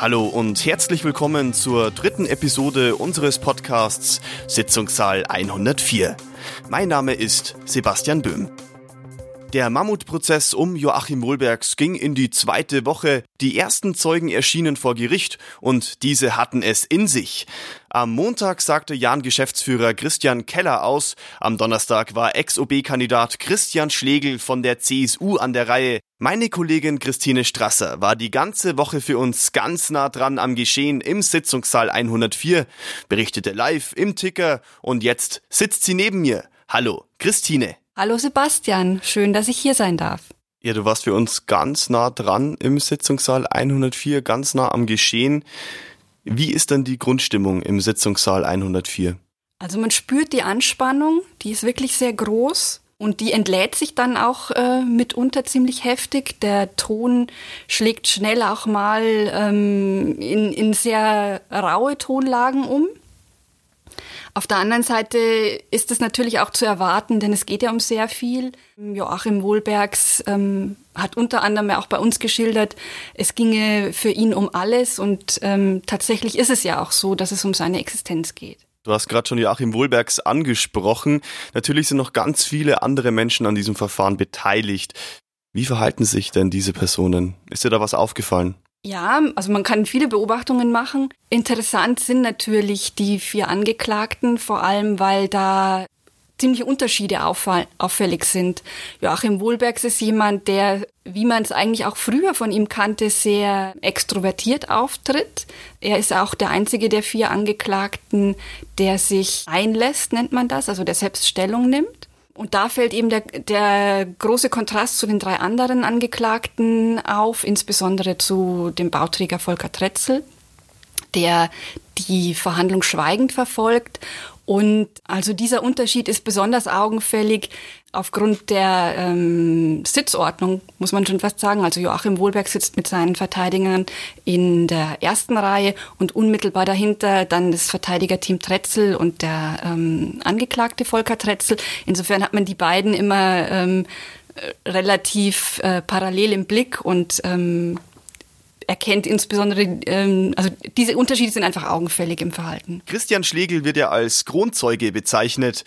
Hallo und herzlich willkommen zur dritten Episode unseres Podcasts Sitzungssaal 104. Mein Name ist Sebastian Böhm. Der Mammutprozess um Joachim Wohlbergs ging in die zweite Woche. Die ersten Zeugen erschienen vor Gericht und diese hatten es in sich. Am Montag sagte Jan-Geschäftsführer Christian Keller aus. Am Donnerstag war Ex-OB-Kandidat Christian Schlegel von der CSU an der Reihe. Meine Kollegin Christine Strasser war die ganze Woche für uns ganz nah dran am Geschehen im Sitzungssaal 104, berichtete live im Ticker und jetzt sitzt sie neben mir. Hallo, Christine. Hallo Sebastian, schön, dass ich hier sein darf. Ja, du warst für uns ganz nah dran im Sitzungssaal 104, ganz nah am Geschehen. Wie ist denn die Grundstimmung im Sitzungssaal 104? Also man spürt die Anspannung, die ist wirklich sehr groß und die entlädt sich dann auch äh, mitunter ziemlich heftig. Der Ton schlägt schnell auch mal ähm, in, in sehr raue Tonlagen um. Auf der anderen Seite ist es natürlich auch zu erwarten, denn es geht ja um sehr viel. Joachim Wohlbergs ähm, hat unter anderem auch bei uns geschildert, es ginge für ihn um alles und ähm, tatsächlich ist es ja auch so, dass es um seine Existenz geht. Du hast gerade schon Joachim Wohlbergs angesprochen. Natürlich sind noch ganz viele andere Menschen an diesem Verfahren beteiligt. Wie verhalten sich denn diese Personen? Ist dir da was aufgefallen? Ja, also man kann viele Beobachtungen machen. Interessant sind natürlich die vier Angeklagten, vor allem weil da ziemliche Unterschiede auffällig sind. Joachim Wohlbergs ist jemand, der, wie man es eigentlich auch früher von ihm kannte, sehr extrovertiert auftritt. Er ist auch der einzige der vier Angeklagten, der sich einlässt, nennt man das, also der selbst Stellung nimmt. Und da fällt eben der, der große Kontrast zu den drei anderen Angeklagten auf, insbesondere zu dem Bauträger Volker Tretzel, der die Verhandlung schweigend verfolgt und also dieser Unterschied ist besonders augenfällig aufgrund der ähm, Sitzordnung, muss man schon fast sagen. Also Joachim Wohlberg sitzt mit seinen Verteidigern in der ersten Reihe und unmittelbar dahinter dann das Verteidigerteam Tretzel und der ähm, Angeklagte Volker Tretzel. Insofern hat man die beiden immer ähm, relativ äh, parallel im Blick und ähm, erkennt insbesondere, ähm, also diese Unterschiede sind einfach augenfällig im Verhalten. Christian Schlegel wird ja als Kronzeuge bezeichnet.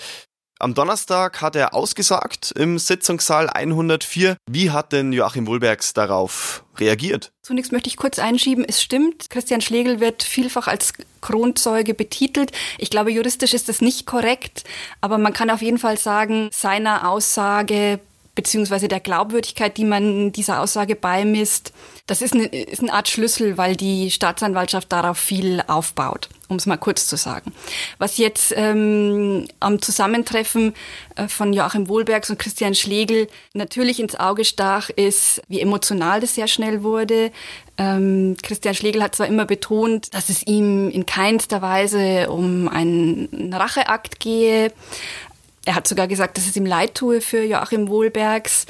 Am Donnerstag hat er ausgesagt im Sitzungssaal 104. Wie hat denn Joachim Wohlbergs darauf reagiert? Zunächst möchte ich kurz einschieben, es stimmt, Christian Schlegel wird vielfach als Kronzeuge betitelt. Ich glaube, juristisch ist das nicht korrekt, aber man kann auf jeden Fall sagen, seiner Aussage beziehungsweise der Glaubwürdigkeit, die man dieser Aussage beimisst, das ist eine, ist eine Art Schlüssel, weil die Staatsanwaltschaft darauf viel aufbaut, um es mal kurz zu sagen. Was jetzt ähm, am Zusammentreffen äh, von Joachim Wohlbergs und Christian Schlegel natürlich ins Auge stach, ist, wie emotional das sehr schnell wurde. Ähm, Christian Schlegel hat zwar immer betont, dass es ihm in keinster Weise um einen Racheakt gehe, er hat sogar gesagt, dass es ihm leid tue für Joachim Wohlbergs.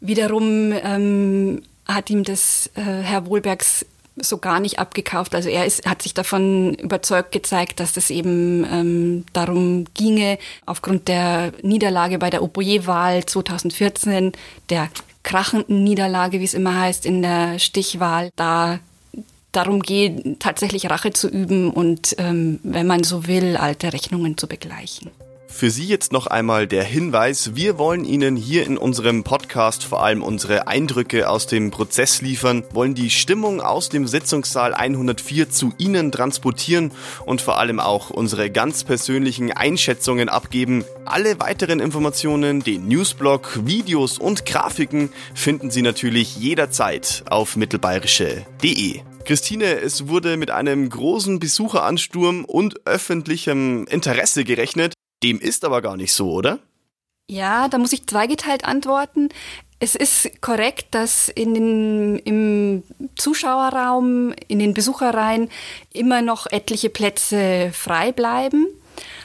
Wiederum ähm, hat ihm das äh, Herr Wohlbergs so gar nicht abgekauft. Also er ist, hat sich davon überzeugt gezeigt, dass es eben ähm, darum ginge, aufgrund der Niederlage bei der Oboe-Wahl 2014, der krachenden Niederlage, wie es immer heißt, in der Stichwahl, da darum geht, tatsächlich Rache zu üben und, ähm, wenn man so will, alte Rechnungen zu begleichen. Für Sie jetzt noch einmal der Hinweis, wir wollen Ihnen hier in unserem Podcast vor allem unsere Eindrücke aus dem Prozess liefern, wollen die Stimmung aus dem Sitzungssaal 104 zu Ihnen transportieren und vor allem auch unsere ganz persönlichen Einschätzungen abgeben. Alle weiteren Informationen, den Newsblog, Videos und Grafiken finden Sie natürlich jederzeit auf mittelbayerische.de. Christine, es wurde mit einem großen Besucheransturm und öffentlichem Interesse gerechnet. Dem ist aber gar nicht so, oder? Ja, da muss ich zweigeteilt antworten. Es ist korrekt, dass in den, im Zuschauerraum, in den Besucherreihen immer noch etliche Plätze frei bleiben.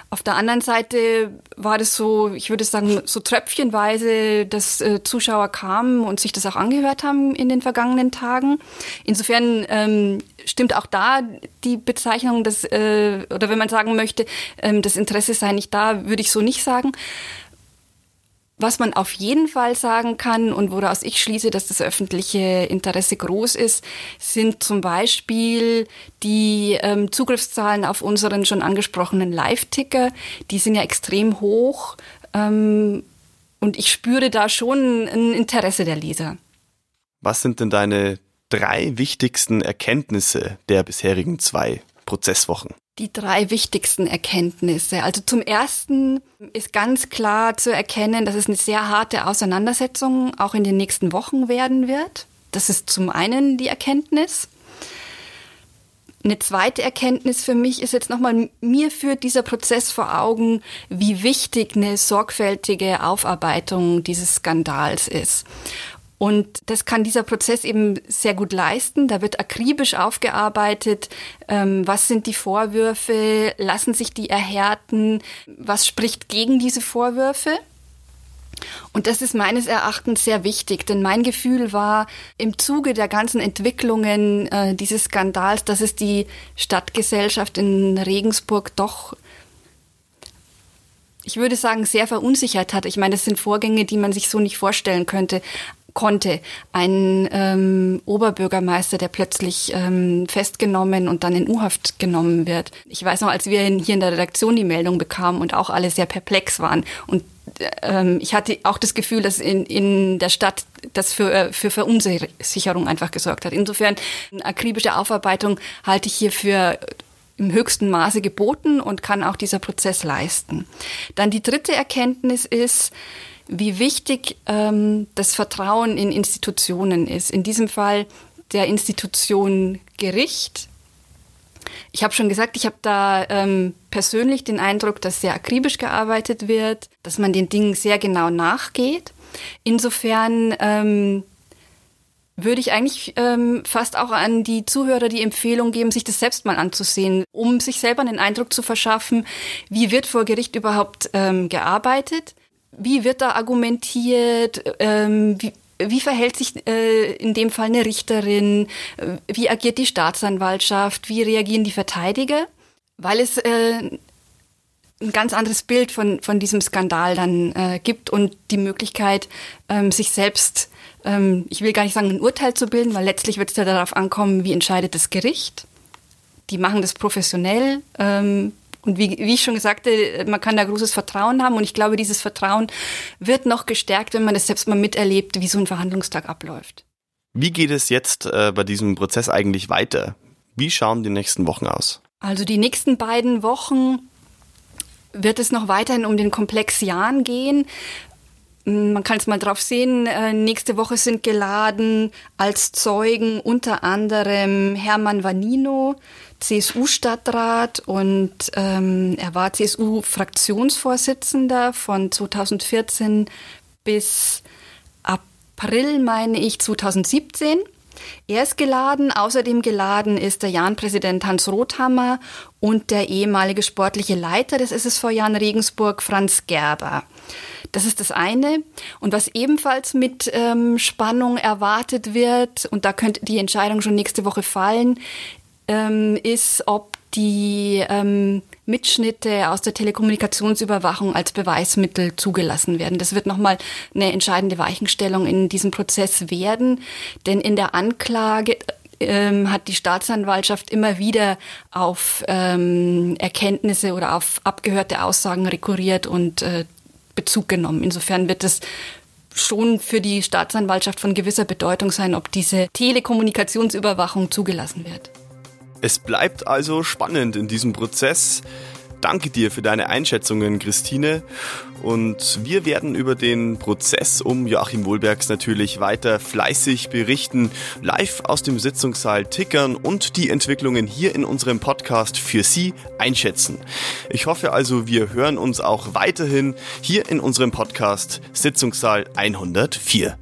Auf der anderen Seite war das so, ich würde sagen, so tröpfchenweise, dass äh, Zuschauer kamen und sich das auch angehört haben in den vergangenen Tagen. Insofern ähm, stimmt auch da die Bezeichnung, dass, äh, oder wenn man sagen möchte, ähm, das Interesse sei nicht da, würde ich so nicht sagen. Was man auf jeden Fall sagen kann und woraus ich schließe, dass das öffentliche Interesse groß ist, sind zum Beispiel die ähm, Zugriffszahlen auf unseren schon angesprochenen Live-Ticker. Die sind ja extrem hoch ähm, und ich spüre da schon ein Interesse der Leser. Was sind denn deine drei wichtigsten Erkenntnisse der bisherigen zwei Prozesswochen? Die drei wichtigsten Erkenntnisse. Also zum ersten ist ganz klar zu erkennen, dass es eine sehr harte Auseinandersetzung auch in den nächsten Wochen werden wird. Das ist zum einen die Erkenntnis. Eine zweite Erkenntnis für mich ist jetzt nochmal, mir führt dieser Prozess vor Augen, wie wichtig eine sorgfältige Aufarbeitung dieses Skandals ist. Und das kann dieser Prozess eben sehr gut leisten. Da wird akribisch aufgearbeitet, ähm, was sind die Vorwürfe, lassen sich die erhärten, was spricht gegen diese Vorwürfe. Und das ist meines Erachtens sehr wichtig, denn mein Gefühl war im Zuge der ganzen Entwicklungen äh, dieses Skandals, dass es die Stadtgesellschaft in Regensburg doch ich würde sagen, sehr verunsichert hat. Ich meine, das sind Vorgänge, die man sich so nicht vorstellen könnte konnte. Ein ähm, Oberbürgermeister, der plötzlich ähm, festgenommen und dann in U-Haft genommen wird. Ich weiß noch, als wir in, hier in der Redaktion die Meldung bekamen und auch alle sehr perplex waren und ähm, ich hatte auch das Gefühl, dass in, in der Stadt das für, äh, für Verunsicherung einfach gesorgt hat. Insofern eine akribische Aufarbeitung halte ich hier für im höchsten Maße geboten und kann auch dieser Prozess leisten. Dann die dritte Erkenntnis ist, wie wichtig ähm, das Vertrauen in Institutionen ist. In diesem Fall der Institution Gericht. Ich habe schon gesagt, ich habe da ähm, persönlich den Eindruck, dass sehr akribisch gearbeitet wird, dass man den Dingen sehr genau nachgeht. Insofern ähm, würde ich eigentlich ähm, fast auch an die Zuhörer die Empfehlung geben, sich das selbst mal anzusehen, um sich selber einen Eindruck zu verschaffen, wie wird vor Gericht überhaupt ähm, gearbeitet wie wird da argumentiert? Ähm, wie, wie verhält sich äh, in dem Fall eine Richterin? Wie agiert die Staatsanwaltschaft? Wie reagieren die Verteidiger? Weil es äh, ein ganz anderes Bild von, von diesem Skandal dann äh, gibt und die Möglichkeit, ähm, sich selbst, ähm, ich will gar nicht sagen, ein Urteil zu bilden, weil letztlich wird es ja darauf ankommen, wie entscheidet das Gericht. Die machen das professionell, ähm, und wie, wie ich schon sagte, man kann da großes Vertrauen haben. Und ich glaube, dieses Vertrauen wird noch gestärkt, wenn man das selbst mal miterlebt, wie so ein Verhandlungstag abläuft. Wie geht es jetzt äh, bei diesem Prozess eigentlich weiter? Wie schauen die nächsten Wochen aus? Also die nächsten beiden Wochen wird es noch weiterhin um den Komplex Jan gehen. Man kann es mal drauf sehen, äh, nächste Woche sind geladen als Zeugen unter anderem Hermann Vanino, CSU-Stadtrat und ähm, er war CSU-Fraktionsvorsitzender von 2014 bis April, meine ich, 2017. Er ist geladen. Außerdem geladen ist der Jan-Präsident Hans Rothammer und der ehemalige sportliche Leiter des SSV Jan Regensburg, Franz Gerber. Das ist das eine. Und was ebenfalls mit ähm, Spannung erwartet wird, und da könnte die Entscheidung schon nächste Woche fallen, ähm, ist, ob die ähm, Mitschnitte aus der Telekommunikationsüberwachung als Beweismittel zugelassen werden. Das wird nochmal eine entscheidende Weichenstellung in diesem Prozess werden, denn in der Anklage ähm, hat die Staatsanwaltschaft immer wieder auf ähm, Erkenntnisse oder auf abgehörte Aussagen rekurriert und äh, Bezug genommen. Insofern wird es schon für die Staatsanwaltschaft von gewisser Bedeutung sein, ob diese Telekommunikationsüberwachung zugelassen wird. Es bleibt also spannend in diesem Prozess. Danke dir für deine Einschätzungen, Christine. Und wir werden über den Prozess um Joachim Wohlbergs natürlich weiter fleißig berichten, live aus dem Sitzungssaal tickern und die Entwicklungen hier in unserem Podcast für Sie einschätzen. Ich hoffe also, wir hören uns auch weiterhin hier in unserem Podcast Sitzungssaal 104.